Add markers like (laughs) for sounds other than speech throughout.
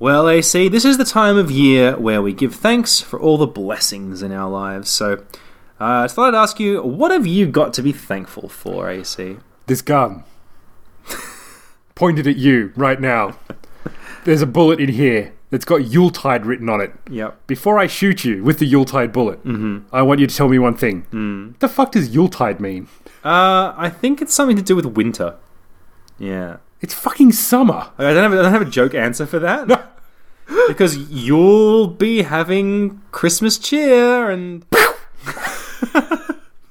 Well, AC, this is the time of year where we give thanks for all the blessings in our lives. So, uh, I thought I'd ask you, what have you got to be thankful for, AC? This gun. Pointed at you right now. There's a bullet in here that's got Yuletide written on it. Yep. Before I shoot you with the Yuletide bullet, I want you to tell me one thing. What the fuck does Yuletide mean? Uh, I think it's something to do with winter. Yeah. It's fucking summer. I don't have, I don't have a joke answer for that. (laughs) because you'll be having Christmas cheer and (laughs)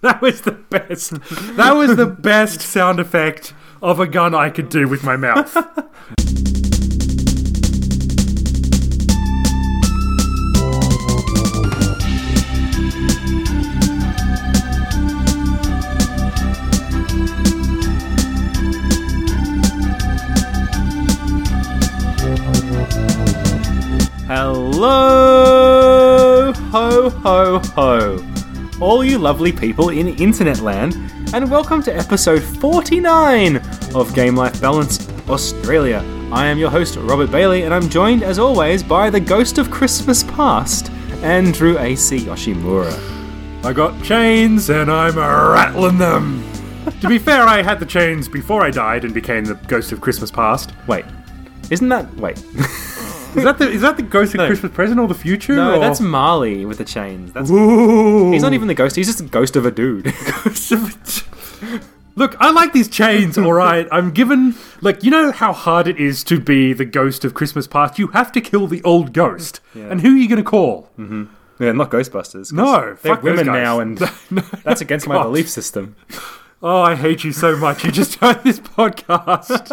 That was the best. That was the best sound effect of a gun I could do with my mouth. (laughs) Hello, ho, ho, ho. All you lovely people in internet land, and welcome to episode 49 of Game Life Balance Australia. I am your host, Robert Bailey, and I'm joined, as always, by the ghost of Christmas past, Andrew A.C. Yoshimura. I got chains and I'm rattling them. to be fair, I had the chains before I died and became the ghost of Christmas past. Wait, isn't that. Wait. (laughs) Is that the is that the ghost of Christmas present or the future? no, or- that's Marley with the chains. That's. Ooh. He's not even the ghost, he's just a ghost of a dude. (laughs) (laughs) Look, I like these chains, all right. I'm given like you know how hard it is to be the ghost of Christmas past. You have to kill the old ghost, and who are you going to call? Mm-hmm. yeah, not Ghostbusters. 'cause No, They're fuck those women guys. now, and (laughs) that's against my God. belief system. Oh, I hate you so much. You just heard this podcast.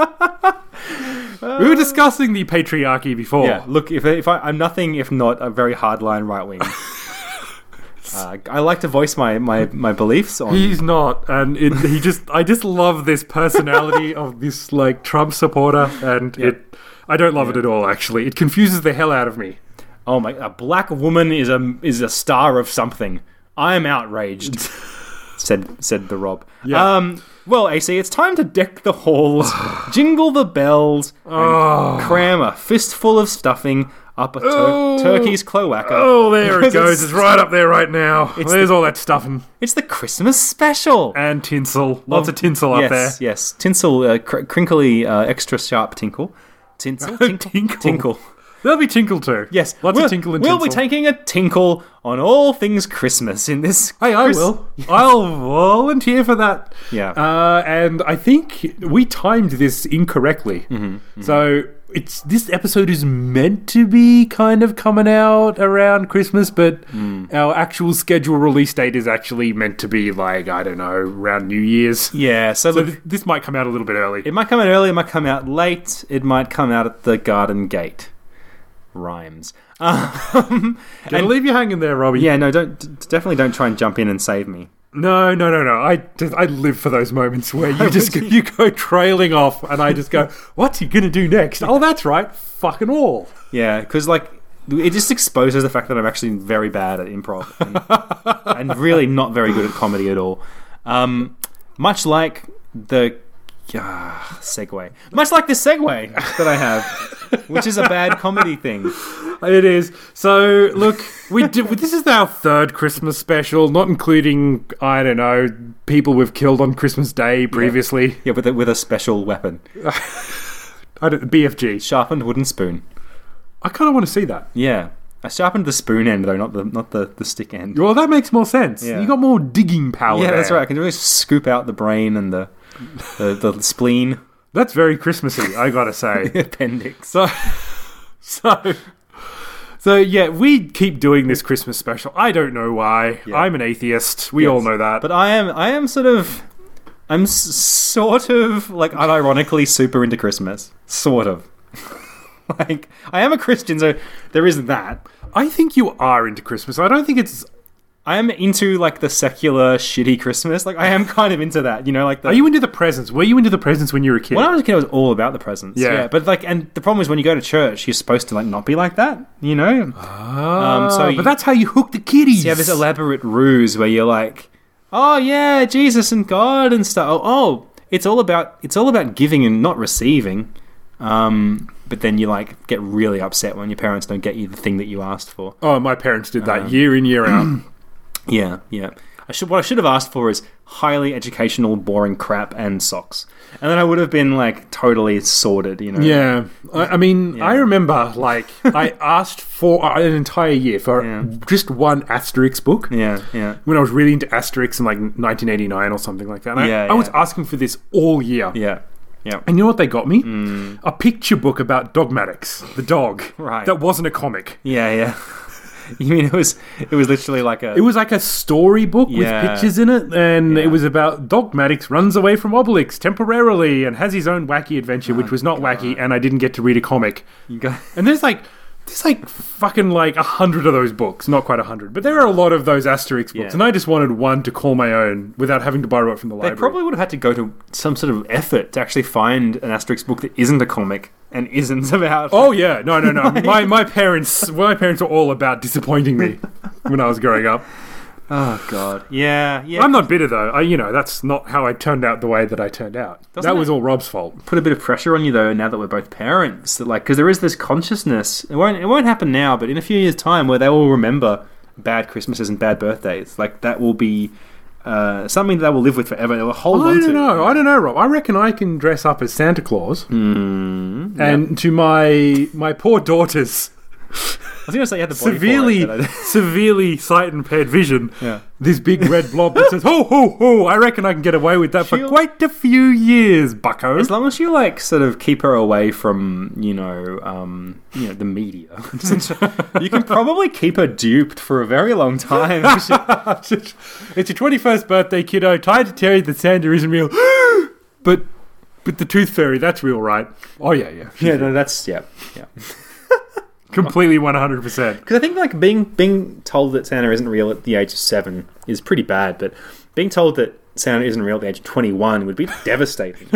We were discussing the patriarchy before. Yeah, look, if, if I, I'm nothing if not a very hardline right wing. (laughs) uh, I like to voice my, my, my beliefs on. He's not, and it, he just—I just love this personality of this like Trump supporter, and it. I don't love it at all. Actually, it confuses the hell out of me. oh my, a black woman is a is a star of something. I am outraged. (laughs) said said the Rob. Yeah. Um. Well, AC, it's time to deck the halls, (sighs) jingle the bells, and Oh. cram a fistful of stuffing up a tur- Oh. turkey's cloaca. Oh, there it Because goes. it's- It's right up there right now. (laughs) It's There's the- all that stuffing It's the Christmas special. and tinsel. Lots of tinsel up yes, there. Yes, yes. tinsel, uh, cr- crinkly, uh, extra sharp tinkle. Tinsel, (laughs) tinkle, Tinkle. tinkle. There'll be tinkle too. Yes, lots we'll, of tinkle and tinkle. We'll tinsel. be taking a tinkle on all things Christmas in this. Hey, I Chris- will. (laughs) I'll volunteer for that. Yeah. Uh, and I think we timed this incorrectly. Mm-hmm, So it's this episode is meant to be kind of coming out around Christmas, but Mm. our actual schedule release date is actually meant to be like I don't know around New Year's. Yeah, so, So look, this might come out a little bit early. it might come out early, it might come out late, it might come out at the garden gate. Rhymes. (laughs) Um, Gonna leave you hanging there, Robbie. yeah, no, don't d- definitely don't try and jump in and save me. No, no, no, no. I just, I live for those moments where (laughs) you just go, you go trailing off, and I just go, (laughs) "What's he gonna do next?" Oh, that's right, fucking all. Yeah, because like it just exposes the fact that I'm actually very bad at improv and, and really not very good at comedy at all. Um, much like the uh, segue, much like the segue that I have, which is a bad comedy thing. (laughs) It is. So look, we do, (laughs) this is our third Christmas special, not including I don't know people we've killed on Christmas Day previously. Yeah, with a, with a special weapon, (laughs) I don't BFG. sharpened wooden spoon. I kind of want to see that. Yeah, I sharpened the spoon end though, not the not the, the stick end. Well, that makes more sense. Yeah. You got more digging power. Yeah, that's there. right. I can really scoop out the brain and the the, the spleen, That's very Christmassy. I gotta say. (laughs) appendix. So, so, so yeah, we keep doing this Christmas special. I don't know why. Yeah. I'm an atheist. We all know that. But I am I am sort of I'm s- sort of like unironically super into Christmas. Sort of. (laughs) like I am a Christian, so there is that. I think you are into Christmas. I don't think it's. I am into like the secular shitty Christmas. Like I am (laughs) kind of into that, you know, like the Are you into the presents? Were you into the presents when you were a kid? when I was a kid, I was all about the presents. Yeah. but like, and the problem is when you go to church, you're supposed to like not be like that, you know. Ah, um, so you- but that's how you hook the kiddies. You have this elaborate ruse where you're like, oh yeah, Jesus and God and stuff. Oh, oh, it's all about it's all about giving and not receiving. Um, but then you like get really upset when your parents don't get you the thing that you asked for. Oh, my parents did that Um, year in year out. (clears throat) Yeah, yeah. I should what I should have asked for is highly educational, boring crap and socks, and then I would have been like totally sorted. You know. Yeah, I, I mean, Yeah. I remember like (laughs) I asked for an entire year for Yeah. just one Asterix book. Yeah. Yeah. When I was really into Asterix in like 1989 or something like that, I, Yeah, I was asking for this all year. Yeah. Yeah. And you know what they got me? Mm. A picture book about Dogmatix, the dog. (laughs) Right. That wasn't a comic. Yeah. Yeah. (laughs) you mean it was? It was literally like a. It was like a storybook Yeah. with pictures in it, and Yeah. it was about Dogmatix runs away from Obelix temporarily and has his own wacky adventure, Oh, which was not wacky, and I didn't get to read a comic. you go- (laughs) And there's like there's like fucking like a hundred of those books, not quite a hundred, but there are a lot of those Asterix books, Yeah. and I just wanted one to call my own without having to borrow it from the They library. probably would have had to go to some sort of effort to actually find an Asterix book that isn't a comic and isn't about. Oh yeah, no, no, no. (laughs) my my parents, my parents were all about disappointing me when I was growing up. Oh, God. Yeah. Yeah. I'm not bitter though. I, you know, that's not how I turned out the way that I turned out. Doesn't that was all Rob's fault. put a bit of pressure on you though now that we're both parents that like because there is this consciousness it won't it won't happen now but in a few years time where they will remember bad christmases and bad birthdays like that will be uh, something that they will live with forever they will hold I on to don't know. I don't know, Rob. I reckon I can dress up as Santa Claus, mm, and to my my poor daughters, (laughs) I was gonna say you had the body severely for it, (laughs) severely sight impaired vision. yeah This big red blob that says "ho ho ho." I reckon I can get away with that for She'll- quite a few years, Bucko. as long as you like sort of keep her away from you know um you know the media (laughs) you can probably keep her duped for a very long time (laughs) it's your twenty first birthday, kiddo. Tied to Terry that Santa isn't real, (gasps) but but the tooth fairy that's real, right? Oh yeah, yeah, yeah no, that's yeah yeah completely one hundred percent. Because I think like being being told that Santa isn't real at the age of seven is pretty bad, but being told that Santa isn't real at the age of twenty one would be (laughs) devastating.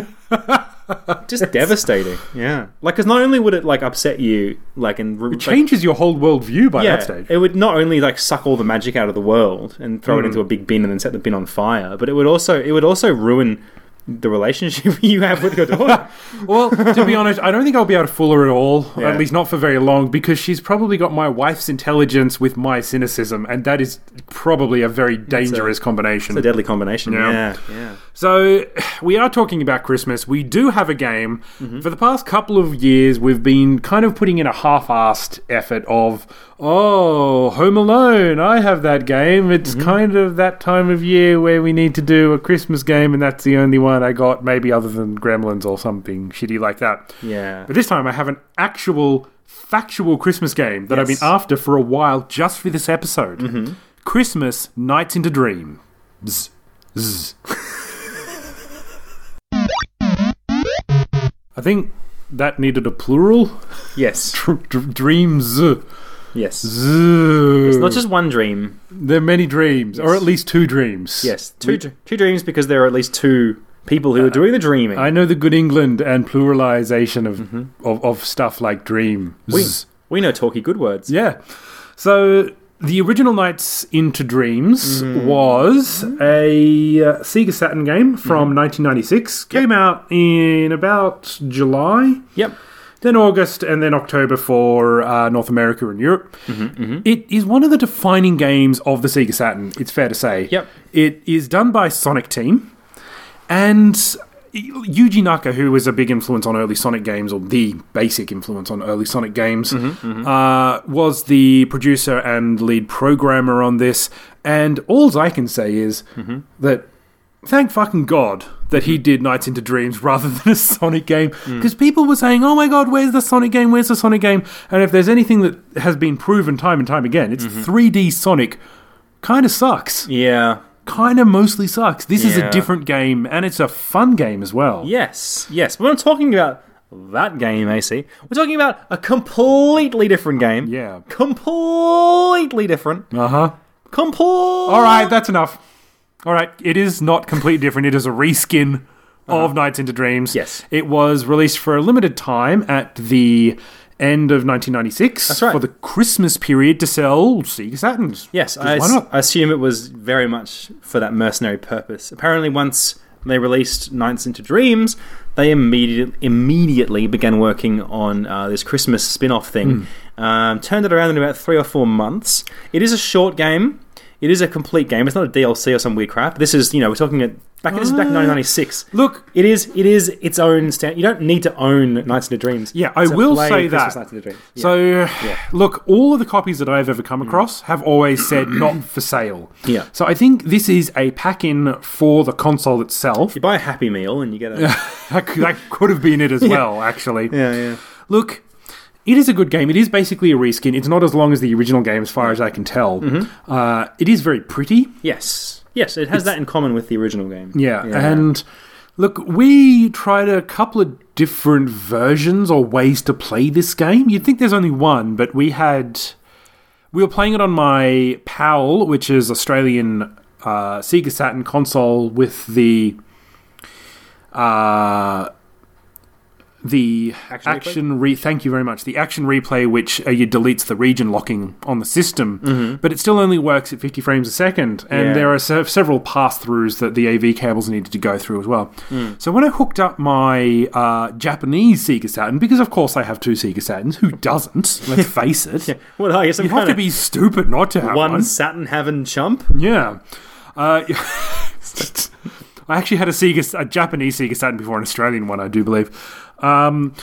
Just devastating. Yeah. Like, because not only would it like upset you, like and It changes your whole world view by yeah, that stage. it would not only like suck all the magic out of the world and throw it hmm. into a big bin and then set the bin on fire, but it would also it would also ruin the relationship (laughs) you have with your daughter. (laughs) Well, to be honest, I don't think I'll be able to fool her at all. Yeah. At least not for very long, because she's probably got my wife's intelligence with my cynicism, and that is probably a very dangerous combination. it's a deadly combination. Yeah. Yeah, yeah. So, we are talking about Christmas. We do have a game. Mm-hmm. For the past couple of years, we've been kind of putting in a half assed effort of, oh, Home Alone, I have that game. It's Mm-hmm. kind of that time of year where we need to do a Christmas game, and that's the only one I got, maybe other than Gremlins or something shitty like that. Yeah. But this time, I have an actual, factual Christmas game that I've been after for a while just for this episode Mm-hmm. Christmas Nights into Dream. Zzz. Zzz. I think that needed a plural. Yes. (laughs) Dr- dr- dreams. Yes. Zzz. It's not just one dream. There are many dreams, or at least two dreams. Yes, two dr- two dreams because there are at least two people who are uh, doing the dreaming. I know the good England and pluralization of, mm-hmm. of, of stuff like dream. we, Zzz. we know talky good words. Yeah. So the original Nights into Dreams mm. was a uh, Sega Saturn game from mm-hmm. 1996. Came out in about July, Yep. Then August, and then October for uh, North America and Europe. Mm-hmm, mm-hmm. It is one of the defining games of the Sega Saturn. It's fair to say. Yep. It is done by Sonic Team, and Yuji Naka, who was a big influence on early Sonic games, or the basic influence on early Sonic games, mm-hmm, Uh, was the producer and lead programmer on this. And all I can say is that thank fucking God that he mhm. did Nights into Dreams (laughs) rather than a Sonic game. Mm. Because people were saying, oh my God, where's the Sonic game? Where's the Sonic game? And if there's anything that has been proven time and time again, it's mm-hmm. 3D Sonic kind of sucks. Yeah. Kind of mostly sucks. This is a different game, and it's a fun game as well. Yes. Yes. But we're not talking about that game, AC. We're talking about a completely different game. Yeah. Completely different. Uh huh. Complete. All right, that's enough. All right, it is not completely different. It is a reskin of Nights into Dreams. Uh-huh. Yes. It was released for a limited time at the end of 1996 That's right. for the Christmas period to sell Sega Saturns. Yes, I, why not? I assume it was very much for that mercenary purpose. Apparently, once they released Nights into Dreams, they immediately immediately began working on uh, this Christmas spin-off thing. Um, turned it around in about three or four months. It is a short game. It is a complete game. It's not a DLC or some weird crap. This is, you know, we're talking at back. This is back in 1996. Look, It is. It is its own stand. You don't need to own Nights into Dreams. Yeah, I to will play say Christmas that. Nights into Dreams. Yeah. So, look, all of the copies that I've ever come mm. across have always said not for sale. Yeah. So I think this is a pack in for the console itself. you buy a Happy Meal and you get a. (laughs) that, could, that could have been it as (laughs) well, actually. yeah, yeah. Look, it is a good game. It is basically a reskin. It's not as long as the original game, as far as I can tell. Mm-hmm. Uh, it is very pretty. Yes, yes. It has that in common with the original game. Yeah, and look, we tried a couple of different versions or ways to play this game. You'd think there's only one, but we had we were playing it on my PAL, which is Australian uh, Sega Saturn console with the uh, the Action action, replay? re- thank you very much the action replay which uh, you deletes the region locking on the system but it still only works at 50 frames a second and Yeah. there are se- several pass-throughs that the AV cables needed to go through as well so when I hooked up my uh, Japanese Sega Saturn because of course I have two Sega Saturns who doesn't let's (laughs) face it Well, I guess I'm you have to be stupid not to have one one Saturn having chump. yeah. Uh, (laughs) I actually had a Sega, a Japanese Sega Saturn before an Australian one, I do believe. Um,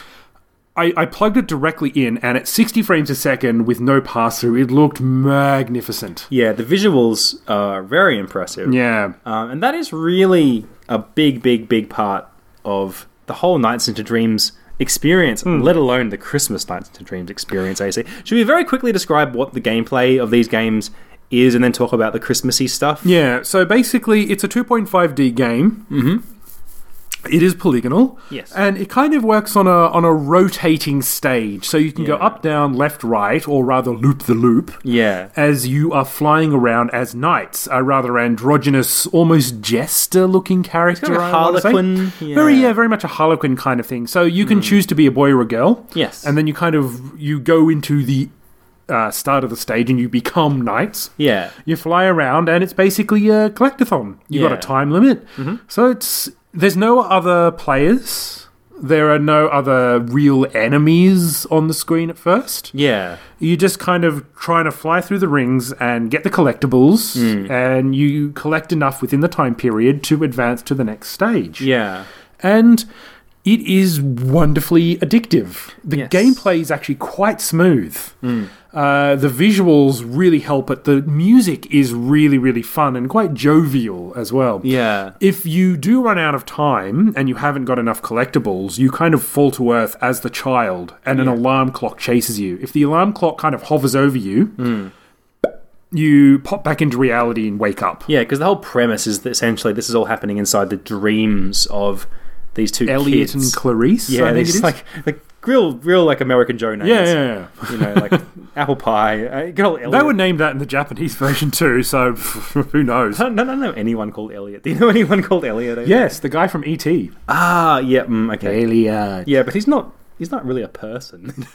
I, I plugged it directly in, and at 60 frames a second with no pass through, it looked magnificent. Yeah, the visuals are very impressive. Yeah. Um, and that is really a big, big, big part of the whole Nights into Dreams experience, Hmm. let alone the Christmas Nights into Dreams experience, AC. Should we very quickly describe what the gameplay of these games is and then talk about the Christmassy stuff? Yeah, so basically, it's a 2.5D game. Mm-hmm. It is polygonal. Yes. And it kind of works on a on a rotating stage. So you can go up, down, left, right, or rather loop the loop. Yeah. as you are flying around as Nights, a rather androgynous, almost jester-looking character. Kind of. Harlequin. Very, yeah, very much a Harlequin kind of thing. So you can choose to be a boy or a girl. Yes. and then you kind of you go into the uh, start of the stage and you become Nights. Yeah. You fly around, and it's basically a collectathon. You've got a time limit, so it's there's no other players. There are no other real enemies on the screen at first Yeah. you're just kind of trying to fly through the rings and get the collectibles, Hmm. and you collect enough within the time period to advance to the next stage. Yeah. And it is wonderfully addictive. The Yes. gameplay is actually quite smooth. Hmm. Uh, the visuals really help it. The music is really, really fun and quite jovial as well. Yeah. If you do run out of time and you haven't got enough collectibles, you kind of fall to earth as the child, and an alarm clock chases you. If the alarm clock kind of hovers over you, Hmm. you pop back into reality and wake up. Yeah, because the whole premise is that essentially this is all happening inside the dreams of these two Elliot kids. and Clarice. yeah, I think these it is. like like real, real like American Joe names. yeah, yeah, yeah. You know, like (laughs) apple pie. Uh, good old Elliot. They would name that in the Japanese (laughs) version too, so (laughs) who knows? I don't, I don't know anyone called Elliot. Do you know anyone called Elliot? Yes, the guy from ET. Ah, yeah. Mm, okay. Elliot. Yeah, but he's not. He's not really a person.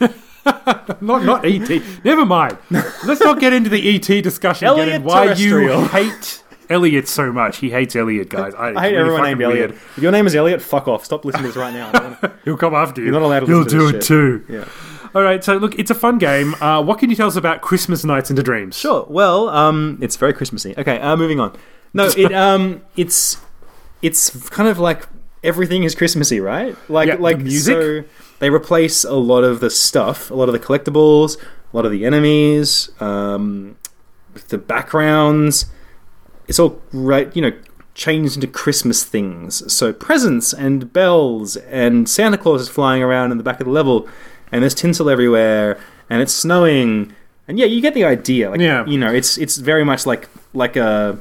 Not not ET. Never mind. Let's not get into the ET discussion again Elliot and why you hate Elliot so much. He hates Elliot, guys. I, I hate everyone named Elliot. If your name is Elliot, fuck off. Stop listening to this right now. Wanna- (laughs) He'll come after you. You're not allowed to He'll listen to do it shit. too. yeah. All right. So look, it's a fun game. Uh, what can you tell us about Christmas Nights into Dreams? Sure. Well, um, it's very Christmassy. Okay, uh, moving on. No, it (laughs) um, it's it's kind of like everything is Christmassy, right? Like Yeah, the like music? So they replace a lot of the stuff, a lot of the collectibles, a lot of the enemies, um, the backgrounds. It's all right, you know, changed into Christmas things. So presents and bells and Santa Claus is flying around in the back of the level, and there's tinsel everywhere, and it's snowing, and yeah, you get the idea. Like, Yeah. you know, it's it's very much like like a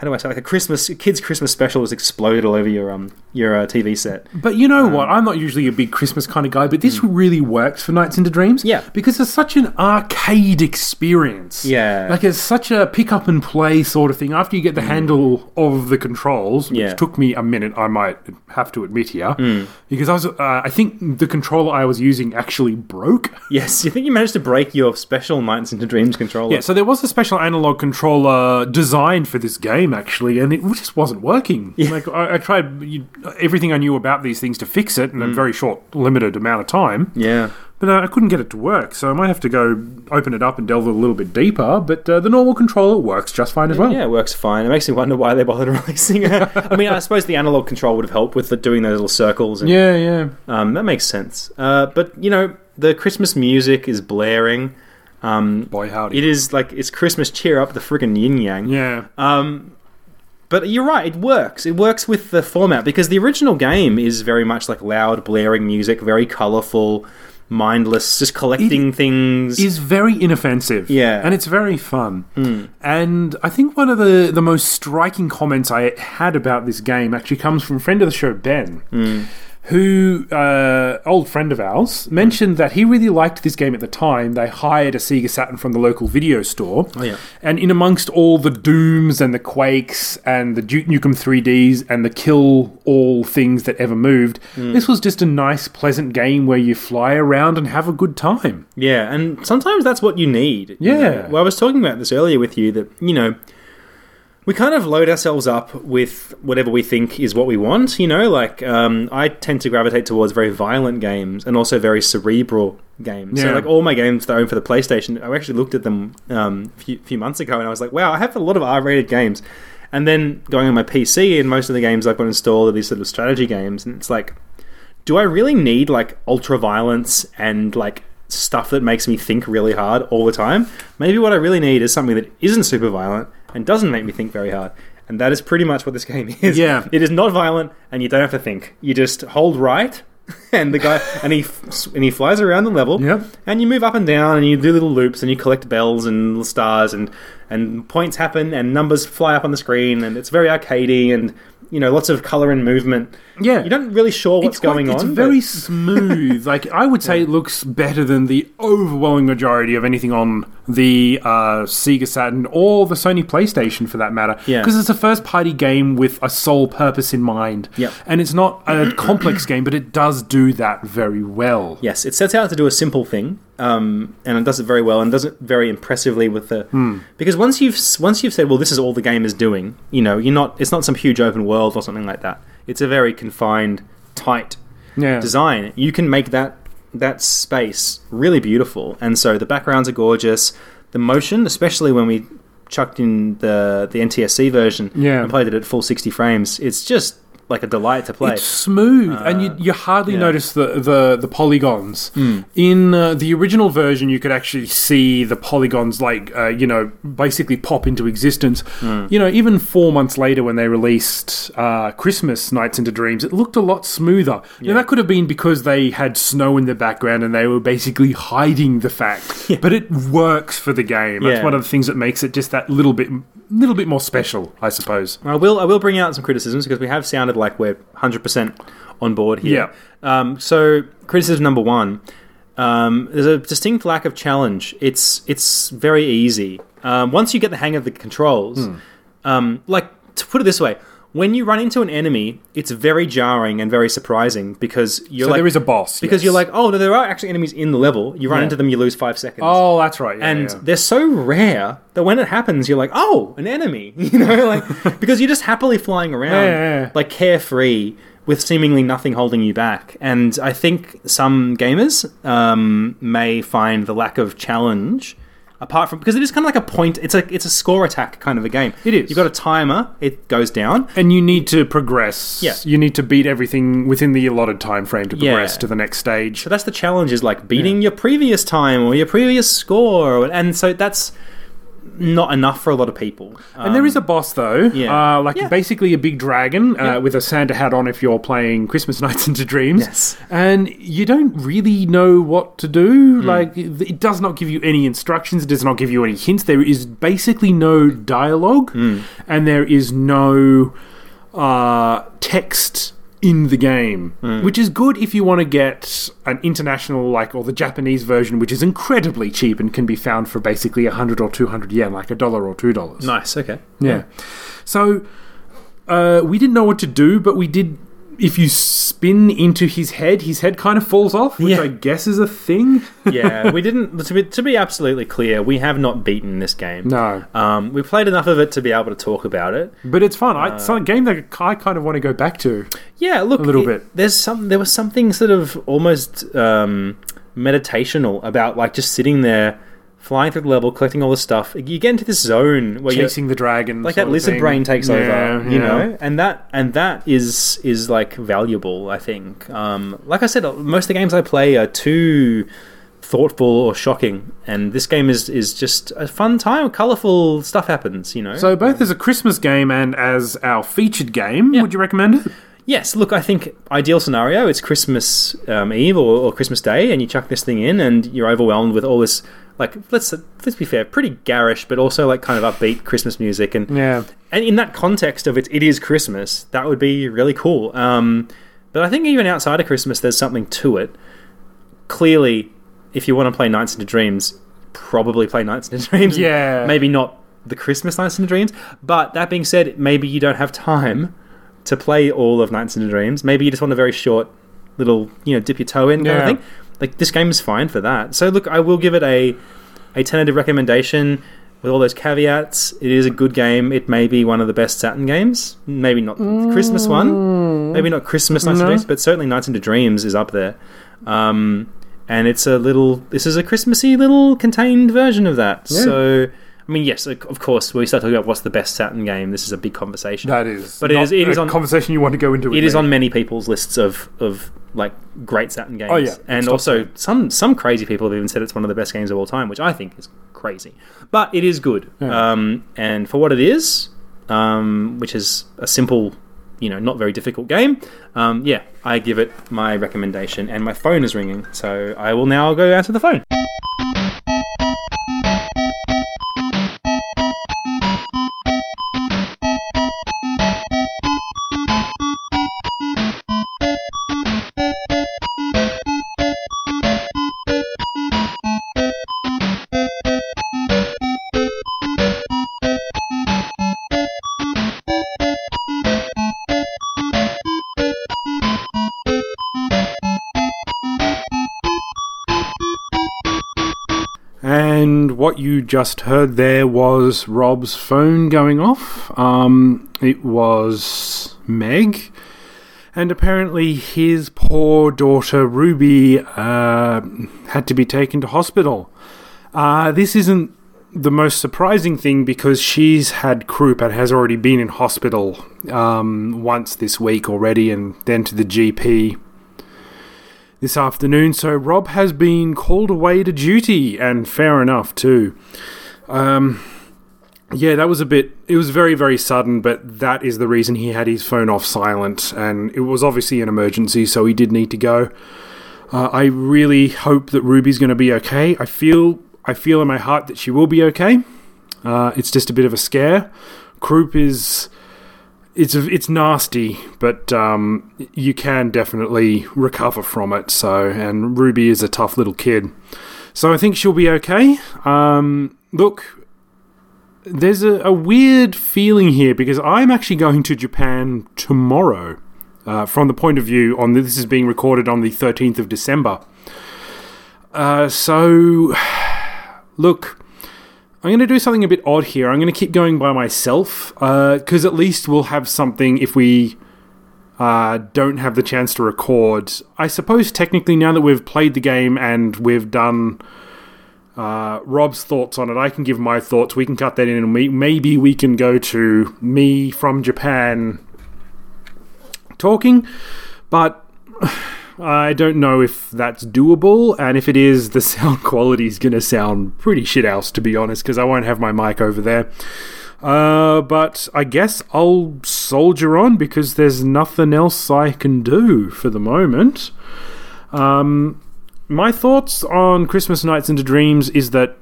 how do I say like a Christmas a kid's Christmas special has exploded all over your um your uh, TV set. But you know what? I'm not usually a big Christmas kind of guy, but this really works for Nights into Dreams. Yeah. Because it's such an arcade experience. Yeah. Like it's such a pick up and play sort of thing. After you get the handle of the controls, which. Yeah. took me a minute, I might have to admit here, Hmm. because I was, uh, I think the controller I was using actually broke. (laughs) Yes, you think you managed to break your special Nights into Dreams controller? Yeah, so there was a special analog controller designed for this game, game actually, and it just wasn't working. Like I, I tried you, everything I knew about these things to fix it in a very short, limited amount of time. Yeah. But uh, I couldn't get it to work, so I might have to go open it up and delve a little bit deeper. But uh, the normal controller works just fine as well. Yeah, it works fine. It makes me wonder why they bothered (laughs) releasing it. I mean, I suppose the analog control would have helped with the, doing those little circles. And, Yeah, yeah. Um, that makes sense. Uh, but, you know, the Christmas music is blaring. Um, Boy, howdy. it is like, it's Christmas cheer up the friggin' yin yang. Yeah. Um, but you're right, it works. It works with the format because the original game is very much like loud, blaring music, very colourful, mindless, just collecting things. is very inoffensive. Yeah. And it's very fun. Hmm. And I think one of the, the most striking comments I had about this game actually comes from a friend of the show, Ben. Hmm. Who, uh, old friend of ours, mentioned that he really liked this game at the time. They hired a Sega Saturn from the local video store. Oh, yeah. And in amongst all the Dooms and the Quakes and the Duke Nukem 3Ds and the kill all things that ever moved, this was just a nice, pleasant game where you fly around and have a good time. Yeah, and sometimes that's what you need. you Yeah. know. Well, I was talking about this earlier with you that, you know, we kind of load ourselves up with whatever we think is what we want, you know? Like, um, I tend to gravitate towards very violent games and also very cerebral games. So, like, all my games that I own for the PlayStation, I actually looked at them um, a few, few months ago and I was like, wow, I have a lot of R rated games. And then going on my PC, and most of the games I've got installed are these sort of strategy games, and it's like, do I really need like ultra violence and like stuff that makes me think really hard all the time? Maybe what I really need is something that isn't super violent and doesn't make me think very hard. And that is pretty much what this (laughs) game is. Yeah. It is not violent and you don't have to think. You just hold right (laughs) and the guy and he and he flies around the level. Yep. And you move up and down and you do little loops and you collect bells and stars and and points happen and numbers fly up on the screen and it's very arcadey and you know lots of color and movement. Yeah. You're not really sure what's It's quite- going It's on. It's very but- smooth. (laughs) like I would say, it looks better than the overwhelming majority of anything on the uh, Sega Saturn or the Sony PlayStation, for that matter. Yeah. because it's a first-party game with a sole purpose in mind. Yep. and it's not a (clears throat) complex game, but it does do that very well. Yes, it sets out to do a simple thing, um, and it does it very well, and does it very impressively with the. Hmm. Because once you've once you've said, well, this is all the game is doing, you know, you're not. It's not some huge open world or something like that. It's a very confined, tight Yeah, design. You can make that that space really beautiful, and so the backgrounds are gorgeous. The motion, especially when we chucked in the the NTSC version Yeah. and played it at full sixty frames, it's just like a delight to play. It's smooth, and you, you hardly yeah. notice the, the, the polygons. In uh, the original version, you could actually see the polygons, like, uh, you know, basically pop into existence. You know, even four months later, when they released uh, Christmas Nights into Dreams, it looked a lot smoother. Now, that could have been because they had snow in the background and they were basically hiding the fact. (laughs) But it works for the game. That's Yeah. one of the things that makes it just that little bit, little bit more special, I suppose. I will I will bring out some criticisms because we have sounded like we're 100% on board here. Um, so criticism number 1, um, there's a distinct lack of challenge. It's it's very easy. Um, once you get the hang of the controls, Hmm. um, like to put it this way, when you run into an enemy, it's very jarring and very surprising because you're So like there is a boss. because yes. you're like, oh no, there are actually enemies in the level. You run Yeah. into them, you lose five seconds oh, that's right. yeah, and yeah. they're so rare that when it happens, you're like, "Oh, an enemy," (laughs) you know, like (laughs) because you're just happily flying around, like carefree, with seemingly nothing holding you back. And I think some gamers um, may find the lack of challenge. Apart from because it is kind of like a point, it's a it's a score attack kind of a game. It is. You've got a timer; it goes down. and you need to progress. Yeah. You need to beat everything within the allotted time frame to Yeah. progress to the next stage. So that's the challenge: is like beating your previous time or your previous score, and so that's not enough for a lot of people. And there is a boss though, yeah. uh, like Yeah. basically a big dragon uh, Yeah. with a Santa hat on if you're playing Christmas (laughs) Nights into Dreams. Yes. And you don't really know what to do. Hmm. Like it it does not give you any instructions. It does not give you any hints. There is basically no dialogue, Hmm. and there is no uh, text in the game, Hmm. which is good if you want to get an international, like, or the Japanese version, which is incredibly cheap and can be found for basically a hundred or two hundred yen, like a dollar or two dollars. nice. Okay. Yeah. So uh, we didn't know what to do, but we did if you spin into his head, his head kind of falls off, which Yeah. I guess is a thing. (laughs) yeah, we (laughs) didn't. To be, to be absolutely clear, we have not beaten this game. no, Um, we played enough of it to be able to talk about it. but it's fun. I, it's a game that I kind of want to go back to. Yeah, look, A little it- bit. There's some. There was something sort of almost um, meditational about like just sitting there, flying through the level, collecting all the stuff. You get into this zone where Chasing the dragon, like that lizard thing. brain takes Yeah, over, you know, and that and that is is like valuable. I think. Um, like I said, most of the games I play are too thoughtful or shocking, and this game is is just a fun time. Colorful stuff happens, you know. So both as a Christmas game and as our featured game, Yeah. would you recommend it? Yes, look, I think ideal scenario it's Christmas um, Eve or, or Christmas Day, and you chuck this thing in, and you're overwhelmed with all this like let's let's be fair, pretty garish, but also like kind of upbeat Christmas music, and Yeah. and in that context of it, it is Christmas. That would be really cool. Um, but I think even outside of Christmas, there's something to it. Clearly, if you want to play Nights into Dreams, probably play Nights into Dreams. Yeah. maybe not the Christmas Nights into Dreams. But that being said, maybe you don't have time to play all of Nights into Dreams. Maybe you just want a very short little, you know, dip your toe in kind Yeah. of thing. Like this game is fine for that. So look, I will give it a a tentative recommendation with all those caveats. It is a good game. It may be one of the best Saturn games. Maybe not the Christmas one. Maybe not Christmas Nights No. into Dreams, but certainly Nights into Dreams is up there. Um, and it's a little. This is a Christmassy little contained version of that. Yeah. So. I mean, yes, of course. When we start talking about what's the best Saturn game, this is a big conversation. That is. But it is- it is a on- conversation you want to go into. With It is me. on many people's lists of of like great Saturn games. Oh, yeah. and also some some crazy people have even said it's one of the best games of all time, which I think is crazy. But it is good, Yeah. um, and for what it is, um, which is a simple, you know, not very difficult game. Um, yeah, I give it my recommendation, and my phone is ringing, so I will now go answer the phone. You just heard there was Rob's phone going off. Um, it was Meg. And apparently, his poor daughter Ruby uh, had to be taken to hospital. Uh, this isn't the most surprising thing because she's had croup and has already been in hospital um, once this week already, and then to the GP this afternoon. So Rob has been called away to duty, and fair enough too. Um, yeah, that was a bit. It was very, very sudden, but that is the reason he had his phone off silent, and it was obviously an emergency, so he did need to go. Uh, I really hope that Ruby's going to be okay. I feel, I feel in my heart that she will be okay. Uh, it's just a bit of a scare. Croup is, it's it's nasty, but um, you can definitely recover from it. So, and Ruby is a tough little kid, so I think she'll be okay. Um, look, there's a, a weird feeling here because I'm actually going to Japan tomorrow. Uh, from the point of view on this is being recorded on the 13th of December. Uh, so, (sighs) look, I'm going to do something a bit odd here. I'm going to keep going by myself because at least we'll have something if we uh, don't have the chance to record. I suppose technically now that we've played the game and we've done uh, Rob's thoughts on it, I can give my thoughts. We can cut that in, and we, maybe we can go to me from Japan talking, but I don't know if that's doable, and if it is, the (laughs) sound quality is going to sound pretty shithouse, to be honest, because I won't have my mic over there. Uh, but I guess I'll soldier on because there's nothing else I can do for the moment. Um, my thoughts on Christmas Nights into Dreams is that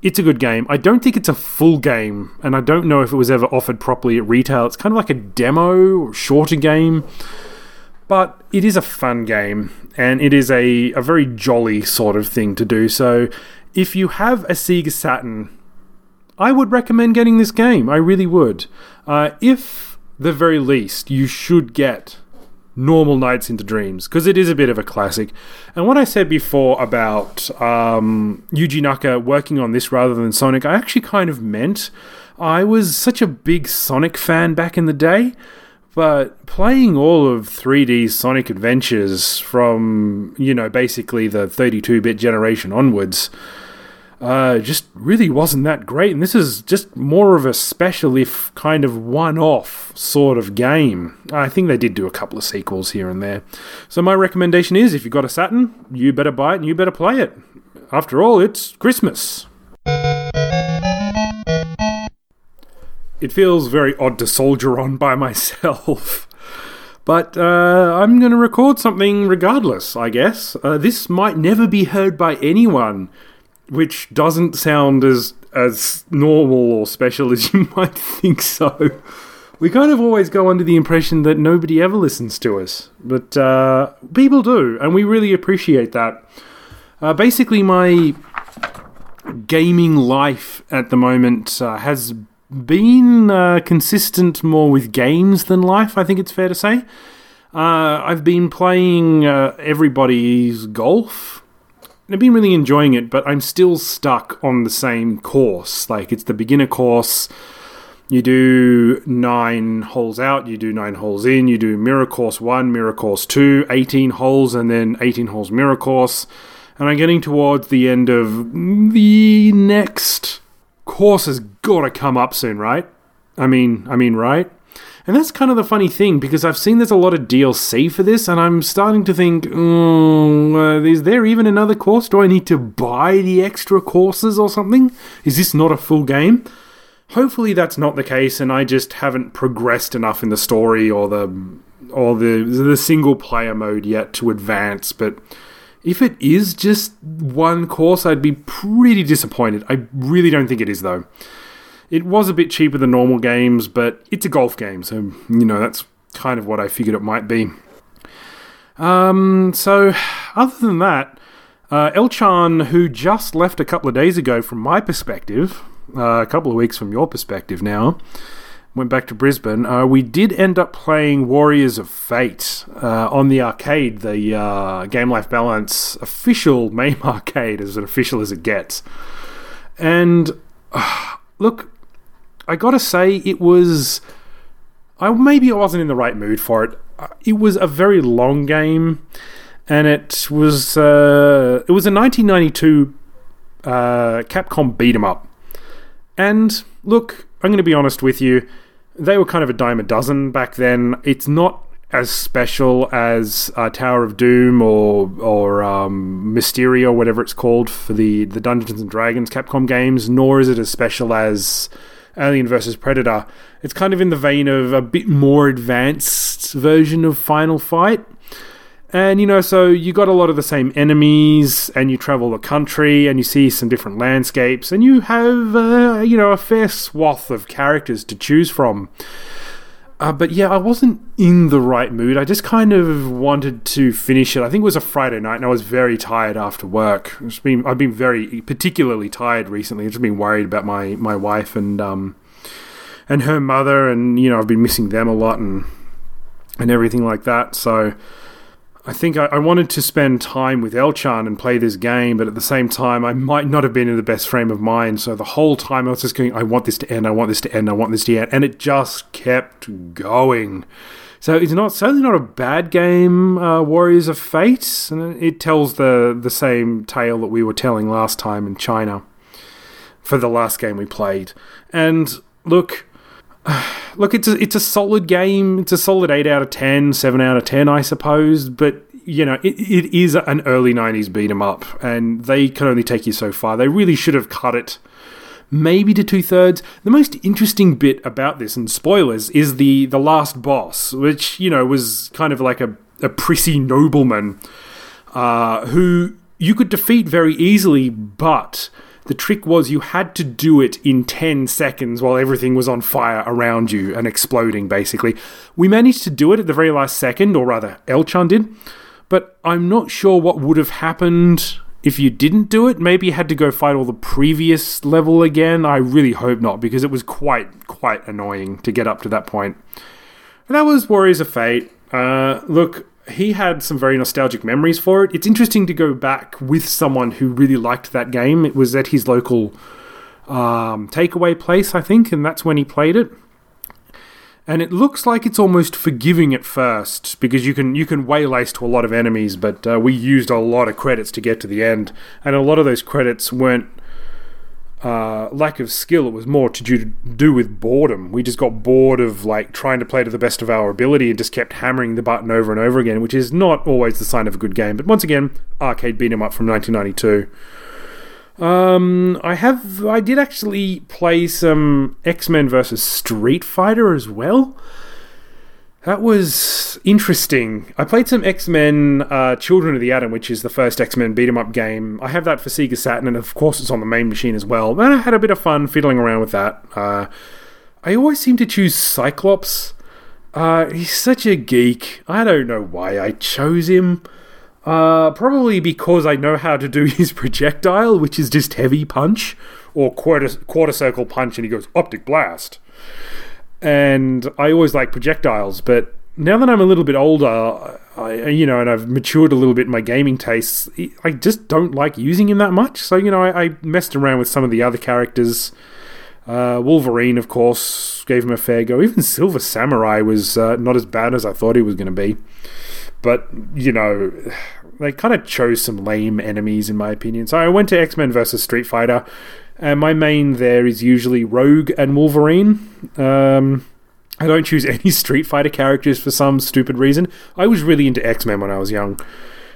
it's a good game. I don't think it's a full game, and I don't know if it was ever offered properly at retail. It's kind of like a demo, or shorter game, but it is a fun game, and it is a, a very jolly sort of thing to do. So, if you have a Sega Saturn, I would recommend getting this game. I really would. Uh, if the very least, you should get normal nights into dreams because it is a bit of a classic. And what I said before about um, Yuji Naka working on this rather than Sonic, I actually kind of meant I was such a big Sonic fan back in the day. But playing all of 3D Sonic Adventures from, you know, basically the 32 bit generation onwards, uh, just really wasn't that great. And this is just more of a special, if kind of one off sort of game. I think they did do a couple of sequels here and there. So, my recommendation is if you've got a Saturn, you better buy it and you better play it. After all, it's Christmas. It feels very odd to soldier on by myself. (laughs) But uh, I'm going to record something regardless, I guess. Uh, this might never be heard by anyone, which doesn't sound as as normal or special (laughs) as you might think so. We kind of always go under the impression that nobody ever listens to us, but uh, people do, and we really appreciate that. Uh, basically, my gaming life at the moment uh, has been uh, consistent more with games than life, I think it's fair to say. Uh, I've been playing uh, everybody's golf. I've been really enjoying it, but I'm still stuck on the same course. Like, it's the beginner course. You do nine holes out, you do nine holes in, you do mirror course one, mirror course two, 18 holes, and then 18 holes mirror course. And I'm getting towards the end of the next course has got to come up soon, right? I mean, I mean, right? And that's kind of the funny thing because I've seen there's a lot of DLC for this, and I'm starting to think, oh, uh, is there even another course? Do I need to buy the extra courses or something? Is this not a full game? Hopefully that's not the case, and I just haven't progressed enough in the story or the or the the single player mode yet to advance. But if it is just one course, I'd be pretty disappointed. I really don't think it is, though. It was a bit cheaper than normal games, but it's a golf game, so, you know, that's kind of what I figured it might be. Um, so, other than that, uh, Elchan, who just left a couple of days ago from my perspective, uh, a couple of weeks from your perspective now, went back to Brisbane, uh, we did end up playing Warriors of Fate uh, on the arcade, the uh, Game Life Balance official (laughs) MAME arcade, as official as it gets. And (sighs) look, I gotta say, it was. I maybe I wasn't in the right mood for it. Uh, it was a very long game, and it was uh, it was a 1992 uh, Capcom beat 'em up. And look, I'm going to be honest with you they were kind of a dime a dozen back then. It's not as special as uh, Tower of Doom or or um, whatever it's called for the the Dungeons and Dragons Capcom games. Nor is it as special as Alien vs Predator. It's kind of in the vein of a bit more advanced version of Final Fight. And you know, so you got a lot of the same enemies, and you travel the country, and you see some different landscapes, and you have, uh, you know, a fair swath of characters to choose from. Uh, but yeah, I wasn't in the right mood. I just kind of wanted to finish it. I think it was a Friday night, and I was very tired after work. Been, I've been very particularly tired recently. I've just been worried about my my wife and um and her mother, and you know, I've been missing them a lot, and and everything like that. So I think I, I, wanted to spend time with Elchan and play this game, but at the same time, I might not have been in the best frame of mind. So the whole time I was just going, I want this to end, I want this to end, I want this to end. And it just kept going. So it's not certainly not a bad game, uh, Warriors of Fate. And it tells the, the same tale that we were telling last time in China for the last game we played. And look, (sighs) look, it's a, it's a solid game. It's a solid 8 out of 10, 7 out of 10, I suppose. But, you know, it, it is an early 90s beat 'em up, and they can only take you so far. They really should have cut it maybe to two thirds. The most interesting bit about this, and spoilers, is the, the last boss, which, you know, was kind of like a, a prissy nobleman uh, who you could defeat very easily, but the trick was you had to do it in 10 seconds while everything was on fire around you and exploding, basically. We managed to do it at the very last second, or rather, Elchan did, but I'm not sure what would have happened if you didn't do it. Maybe you had to go fight all the previous level again. I really hope not, because it was quite, quite annoying to get up to that point. And that was Warriors of Fate. Uh, look, he had some very nostalgic memories for it. It's interesting to go back with someone who really liked that game. It was at his local um, takeaway place, I think, and that's when he played it. And it looks like it's almost forgiving at first because you can you can waylace to a lot of enemies, but uh, we used a lot of credits to get to the end, and a lot of those credits weren't uh, lack of skill. It was more to do, do with boredom. We just got bored of like trying to play to the best of our ability and just kept hammering the button over and over again, which is not always the sign of a good game. But once again, arcade beat 'em up from 1992. Um, I have, I did actually play some X Men versus Street Fighter as well. That was interesting. I played some X Men uh, Children of the Atom, which is the first X Men beat 'em up game. I have that for Sega Saturn, and of course, it's on the main machine as well. And I had a bit of fun fiddling around with that. Uh, I always seem to choose Cyclops. Uh, he's such a geek. I don't know why I chose him. Uh, probably because I know how to do (laughs) his projectile, which is just heavy punch or quarter quarter circle punch, and he goes optic blast. And I always like projectiles, but now that I'm a little bit older, I, you know, and I've matured a little bit in my gaming tastes, I just don't like using him that much. So you know, I, I messed around with some of the other characters. Uh, Wolverine, of course, gave him a fair go. Even Silver Samurai was uh, not as bad as I thought he was going to be. But, you know, they kind of chose some lame enemies, in my opinion. So I went to X Men versus Street Fighter, and my main there is usually Rogue and Wolverine. Um, I don't choose (laughs) any Street Fighter characters for some stupid reason. I was really into X Men when I was young.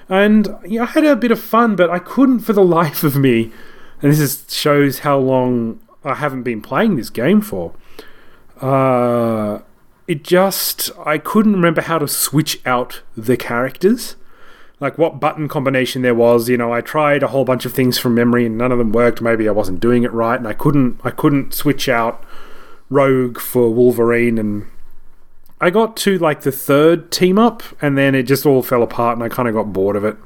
And I had a bit of fun, but I couldn't for the (laughs) life of me. And this is, shows how long I haven't been playing this game for. Uh, it just I couldn't remember how to switch out the characters. Like what button combination there was, you know, I tried a whole bunch of things from memory and none of them worked. Maybe I wasn't doing it right and I couldn't I couldn't switch out Rogue for Wolverine and I got to like the third team up and then it just all fell apart and I kind of got bored of it.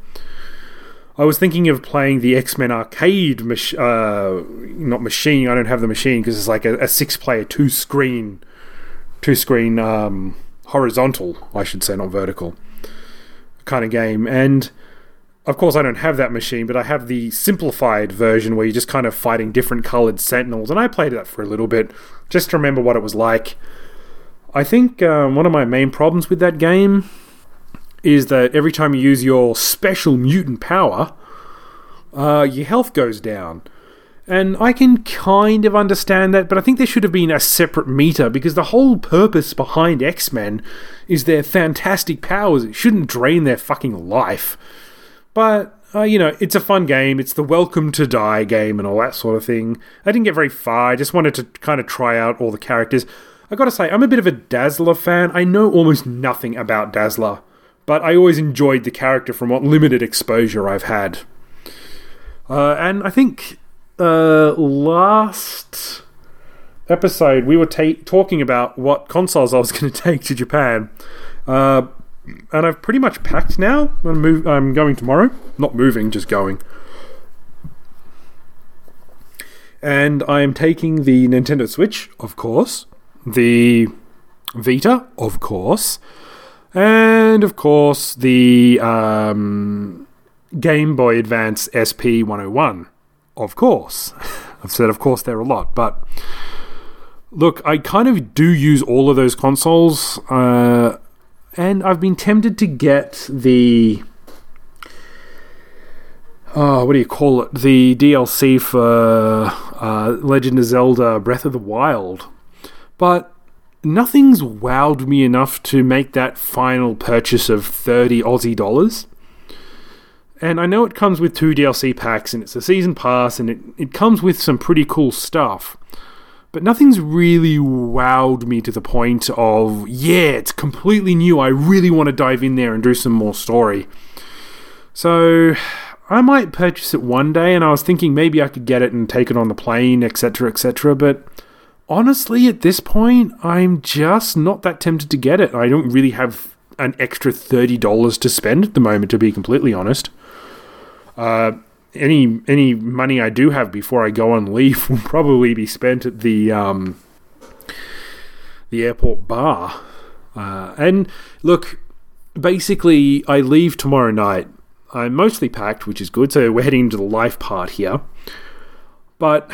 I was thinking of playing the X Men arcade, mach- uh, not machine. I don't have the machine because it's like a, a six-player, two-screen two screen um, horizontal, I should say, not vertical kind of game. And of course, I don't have that machine, but I have the simplified version where you're just kind of fighting different colored sentinels. And I played that for a little bit just to remember what it was like. I think um, one of my main problems with that game is that every time you use your special mutant power, uh, your health goes down. And I can kind of understand that, but I think there should have been a separate meter because the whole purpose behind X Men is their fantastic powers. It shouldn't drain their fucking life. But, uh, you know, it's a fun game. It's the Welcome to Die game and all that sort of thing. I didn't get very far. I just wanted to kind of try out all the characters. I gotta say, I'm a bit of a Dazzler fan. I know almost nothing about Dazzler, but I always enjoyed the character from what limited exposure I've had. Uh, and I think uh, last episode, we were ta- talking about what consoles I was going (laughs) to take to Japan. Uh, and I've pretty much packed now. I'm, move- I'm going tomorrow. Not moving, just going. And I am taking the Nintendo Switch, of course, the Vita, of course, and of course the um, Game Boy Advance SP 101 of course. (laughs) I've said, of course, there are a lot, but look, I kind of do use all of those consoles, uh, and I've been tempted to get the. Oh, what do you call it? The DLC for uh, Legend of Zelda Breath of the Wild. But nothing's wowed me enough to make that final purchase of 30 Aussie dollars. And I know it comes with two DLC packs and it's a season pass and it, it comes with some pretty cool stuff. But nothing's really wowed me to the point of, yeah, it's completely new. I really want to dive in there and do some more story. So I might purchase it one day, and I was thinking maybe I could get it and take it on the plane, etc., etc. But honestly, at this point, I'm just not that tempted to get it. I don't really have an extra $30 to spend at the moment, to be completely honest. Uh, any any money I do have before I go on leave (laughs) will probably be spent at the um, the airport bar. Uh, and look, basically, I leave tomorrow night. I'm mostly packed, which is good. So we're heading into the life part here. But,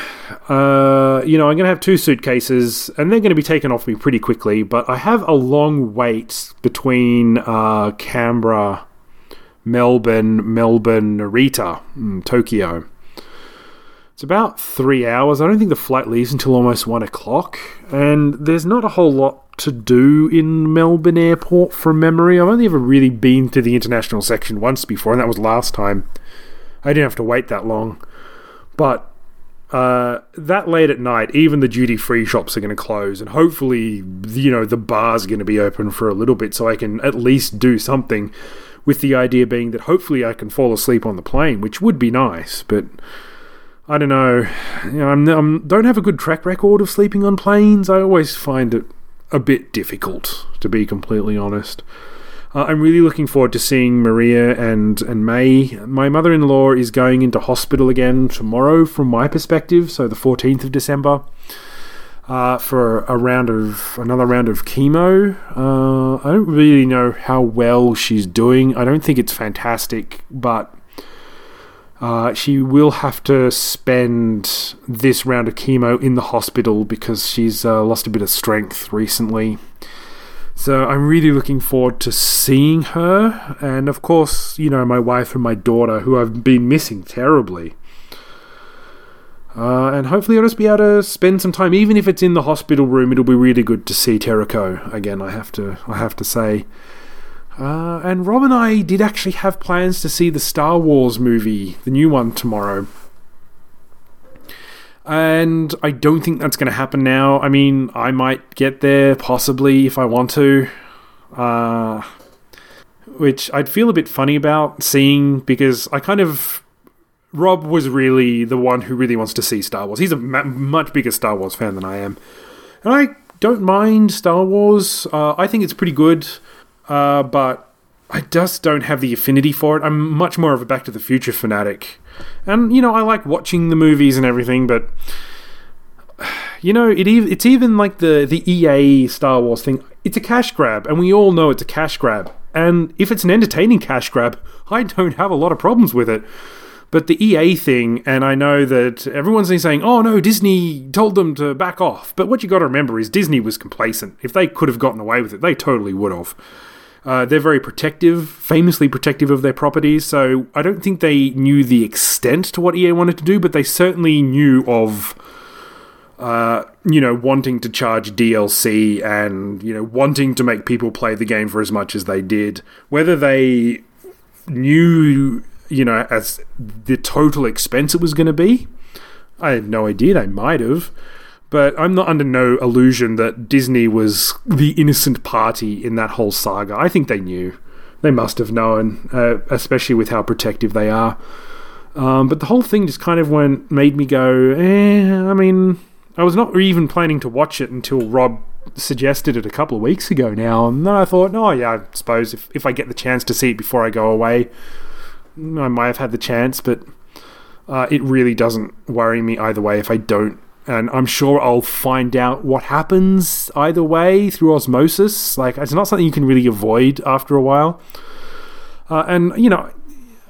uh, you know, I'm going to have two suitcases and they're going to be taken off me pretty quickly. But I have a long wait between uh, Canberra, Melbourne, Melbourne, Narita, mm, Tokyo. It's about three hours. I don't think the flight leaves until almost one o'clock. And there's not a whole lot to do in Melbourne Airport from memory. I've only ever really been to the international section once before, and that was last time. I didn't have to wait that long. But uh, that late at night, even the duty free shops are going to close, and hopefully, you know, the bar's going to be open for a little bit so I can at least do something. With the idea being that hopefully I can fall asleep on the plane, which would be nice, but I don't know. You know, I'm, I'm don't have a good track record of sleeping on planes. I always find it a bit difficult, to be completely honest. Uh, I'm really looking forward to seeing Maria and, and May. My mother in law is going into hospital again tomorrow, from my perspective, so the 14th of December, uh, for a round of another round of chemo. Uh, I don't really know how well she's doing. I don't think it's fantastic, but uh, she will have to spend this round of chemo in the hospital because she's uh, lost a bit of strength recently. So I'm really looking forward to seeing her, and of course, you know, my wife and my daughter, who I've been missing terribly. Uh, and hopefully, I'll just be able to spend some time, even if it's in the hospital room. It'll be really good to see Terraco again. I have to, I have to say. Uh, and Rob and I did actually have plans to see the Star Wars movie, the new one, tomorrow. And I don't think that's going to happen now. I mean, I might get there possibly if I want to. Uh, which I'd feel a bit funny about seeing because I kind of. Rob was really the one who really wants to see Star Wars. He's a ma- much bigger Star Wars fan than I am. And I don't mind Star Wars. Uh, I think it's pretty good. Uh, but I just don't have the affinity for it. I'm much more of a Back to the Future fanatic. And, you know, I like watching the movies and everything, but. (sighs) You know, it it's even like the, the EA Star Wars thing. It's a cash grab, and we all know it's a cash grab. And if it's an entertaining cash grab, (laughs) I don't have a lot of problems with it. But the EA thing, and I know that everyone's saying, oh no, Disney told them to back off. But what you got to remember is Disney was complacent. If they could have gotten away with it, they totally would have. Uh, they're very protective, famously protective of their properties, so I don't think they knew the extent to what EA wanted to do, but they certainly knew of, uh, you know, wanting to charge DLC and, you know, wanting to make people play the game for as much as they did. Whether they knew, you know, as the total expense it was going to be, I have no idea. They might have. But I'm not under no illusion that Disney was the innocent party in that whole saga. I think they knew. They must have known, uh, especially with how protective they are. Um, but the whole thing just kind of went, made me go, eh, I mean, I was not even planning to watch it until Rob suggested it a couple of weeks ago now. And then I thought, oh, yeah, I suppose if, if I get the chance to see it before I go away, I might have had the chance, but uh, it really doesn't worry me either way if I don't and I'm sure I'll find out what happens either way through osmosis. Like, it's not something you can really avoid after a while. Uh, and, you know,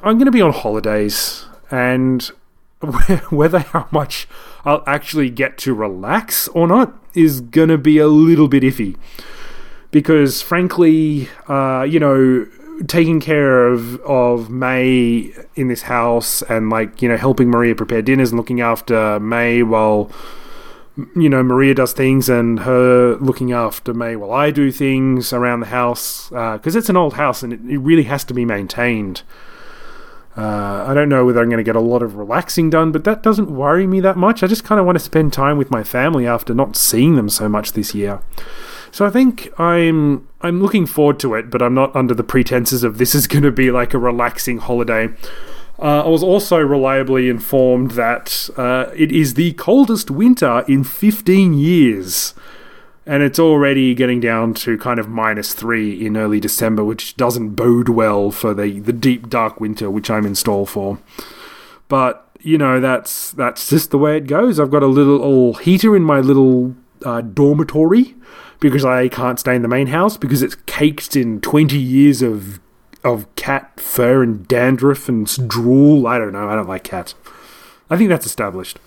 I'm going to be on holidays, and (laughs) whether how much I'll actually get to relax or not is going to be a little bit iffy. Because, frankly, uh, you know, taking care of of May in this house and like you know helping Maria prepare dinners and looking after May while you know Maria does things and her looking after May while I do things around the house because uh, it's an old house and it, it really has to be maintained. Uh, I don't know whether I'm going to get a lot of relaxing done, but that doesn't worry me that much. I just kind of want to spend time with my family after not seeing them so much this year. So I think I'm I'm looking forward to it, but I'm not under the pretenses of this is (laughs) going to be like a relaxing holiday. Uh, I was also reliably informed that uh, it is the coldest winter in 15 years. And it's already getting down to kind of minus three in early December, which doesn't bode well for the, the deep, dark winter which I'm in store for. But, you know, that's that's just the way it goes. I've got a little heater in my little uh, dormitory because I can't stay in the main house because it's caked in 20 years of of cat fur and dandruff and drool. I don't know. I don't like cats. I think that's established.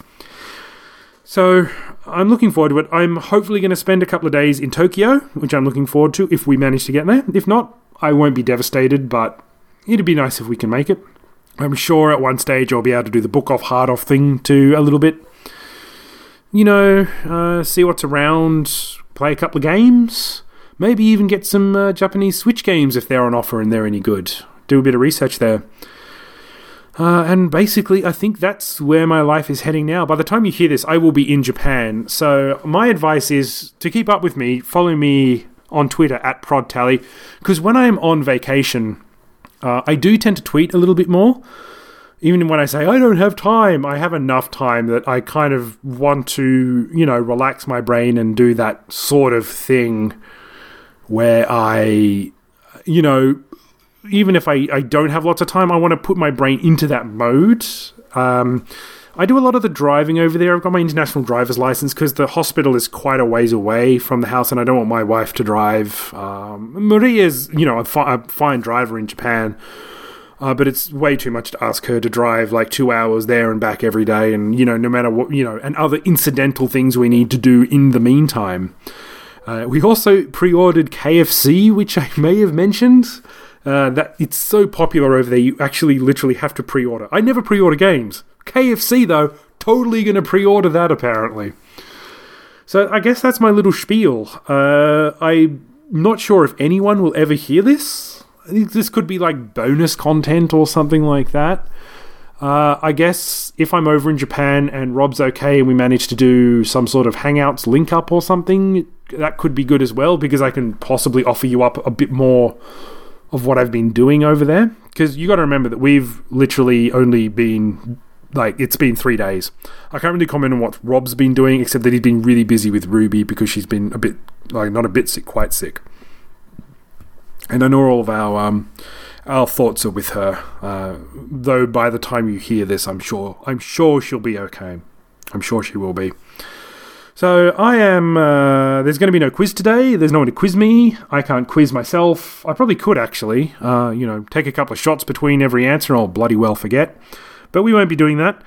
So I'm looking forward to it. I'm hopefully going to spend a couple of days in Tokyo, which I'm looking forward to if we manage to get there. If not, I won't be devastated, but it'd be nice if we can make it. I'm sure at one stage I'll be able to do the book off, hard off thing too a little bit. You know, uh, see what's around, play a couple of games, maybe even get some uh, Japanese Switch games if they're on offer and they're any good. Do a bit of research there. Uh, and basically, I think that's where my life is heading now. By the time you hear this, I will be in Japan. So, my advice is to keep up with me, follow me on Twitter at ProdTally, because when I'm on vacation, uh, I do tend to tweet a little bit more. Even when I say I don't have time, I have enough time that I kind of want to, you know, relax my brain and do that sort of thing where I, you know, even if I, I don't have lots of time, I want to put my brain into that mode. Um, I do a lot of the driving over there. I've got my international driver's license because the hospital is quite a ways away from the house, and I don't want my wife to drive. Um, Maria's, you know, a, fi- a fine driver in Japan, uh, but it's way too much to ask her to drive like two hours there and back every day, and you know, no matter what, you know, and other incidental things we need to do in the meantime. Uh, we also pre-ordered KFC, which I may have mentioned. Uh, that it's so popular over there, you actually literally have to pre-order. I never pre-order games. KFC though, totally going to pre-order that apparently. So I guess that's my little spiel. Uh, I'm not sure if anyone will ever hear this. This could be like bonus content or something like that. Uh, I guess if I'm over in Japan and Rob's okay and we manage to do some sort of Hangouts link up or something, that could be good as well because I can possibly offer you up a bit more of what I've been doing over there. Because you got to remember that we've literally only been like it's been three days. I can't really comment on what Rob's been doing, except that he's been really busy with Ruby because she's been a bit like not a bit sick, quite sick. And I know all of our um, our thoughts are with her. Uh, though by the time you hear this, I'm sure I'm sure she'll be okay. I'm sure she will be. So I am. Uh, there's going to be no quiz today. There's no one to quiz me. I can't quiz myself. I probably could actually. Uh, you know, take a couple of shots between every answer, and I'll bloody well forget. But we won't be doing that.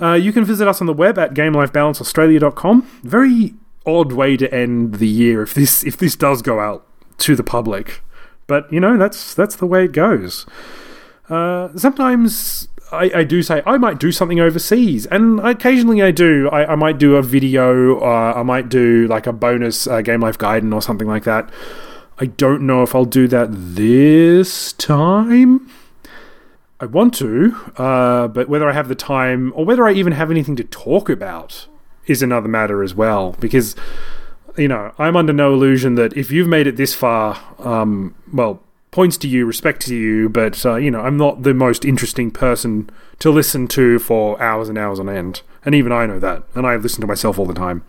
Uh, you can visit us on the web at GameLifeBalanceAustralia.com. Very odd way to end the year if this if this does go out to the public. But you know that's that's the way it goes. Uh, sometimes I, I, do say I might do something overseas, and occasionally I do. I, I might do a video, uh, I might do like a bonus uh, Game Life Guidance or something like that. I don't know if I'll do that this time. I want to, uh, but whether I have the time or whether I even have anything to talk about is another matter as well. Because, you know, I'm under no illusion that if you've made it this far, um, well, points to you, respect to you, but, uh, you know, I'm not the most interesting person to listen to for hours and hours on end. And even I know that. And I listen to myself all the time.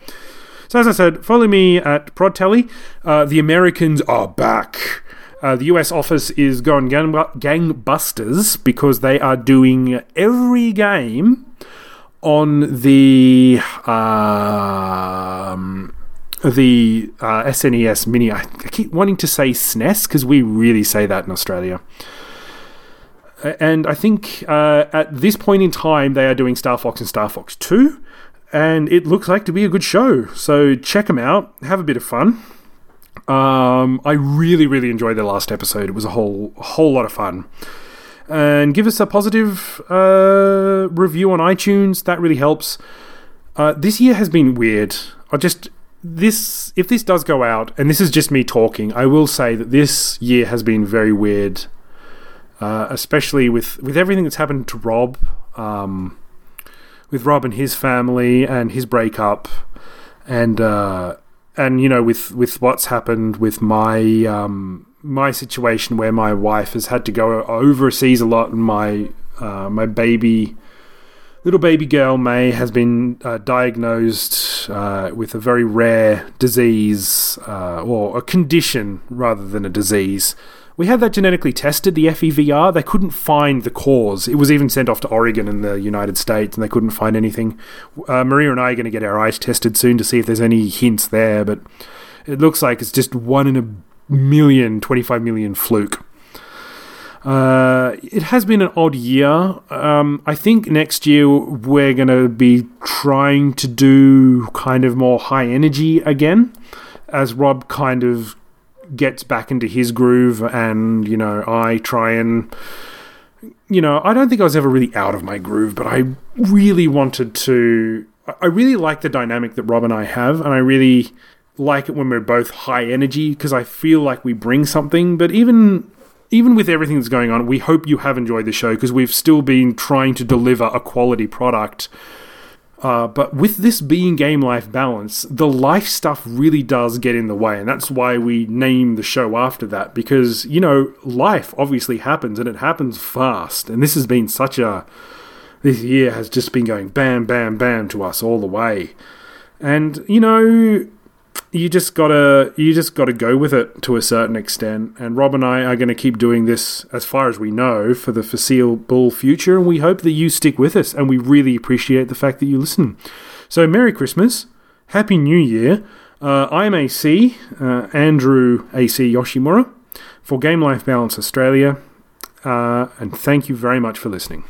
So, as I said, follow me at ProdTally. Uh, the Americans are back. Uh, the US office is going gang- gangbusters because they are doing every game on the um, the uh, SNES Mini. I, I keep wanting to say SNES because we really say that in Australia. And I think uh, at this point in time, they are doing Star Fox and Star Fox 2, and it looks like to be a good show. So check them out, have a bit of fun. Um, I really, really enjoyed the last episode. It was a whole, whole lot of fun. And give us a positive uh, review on iTunes. That really helps. Uh, this year has been weird. I just this if this does go out, and this is just me talking, I will say that this year has been very weird. Uh, especially with with everything that's happened to Rob, um, with Rob and his family and his breakup, and uh, and you know with with what's happened with my um, my situation where my wife has had to go overseas a lot and my uh, my baby little baby girl May has been uh, diagnosed uh, with a very rare disease uh, or a condition rather than a disease we had that genetically tested, the FEVR. They couldn't find the cause. It was even sent off to Oregon in the United States, and they couldn't find anything. Uh, Maria and I are going to get our eyes tested soon to see if there's any hints there, but it looks like it's just one in a million, 25 million fluke. Uh, it has been an odd year. Um, I think next year we're going to be trying to do kind of more high energy again, as Rob kind of gets back into his groove, and you know, I try and. You know, I don't think I was ever really out of my groove, but I really wanted to. I really like the dynamic that Rob and I have, and I really like it when we're both high energy because I feel like we bring something. But even even with everything that's going on, we hope you have enjoyed the show because we've still been trying to deliver a quality product. Uh, but with this being game life balance, the life stuff really does get in the way, and that's why we name the show after that. Because you know, life obviously happens, and it happens fast. And this has been such a this year has just been going bam, bam, bam to us all the way. And you know, you just gotta you just gotta go with it to a certain extent. And Rob and I are going to keep doing this as far as we know for the foreseeable future, and we hope that you stick with us. And we really appreciate the fact that you listen. So Merry Christmas, Happy New Year. Uh, I'm AC uh, Andrew AC Yoshimura for Game Life Balance Australia, uh, and thank you very much for listening.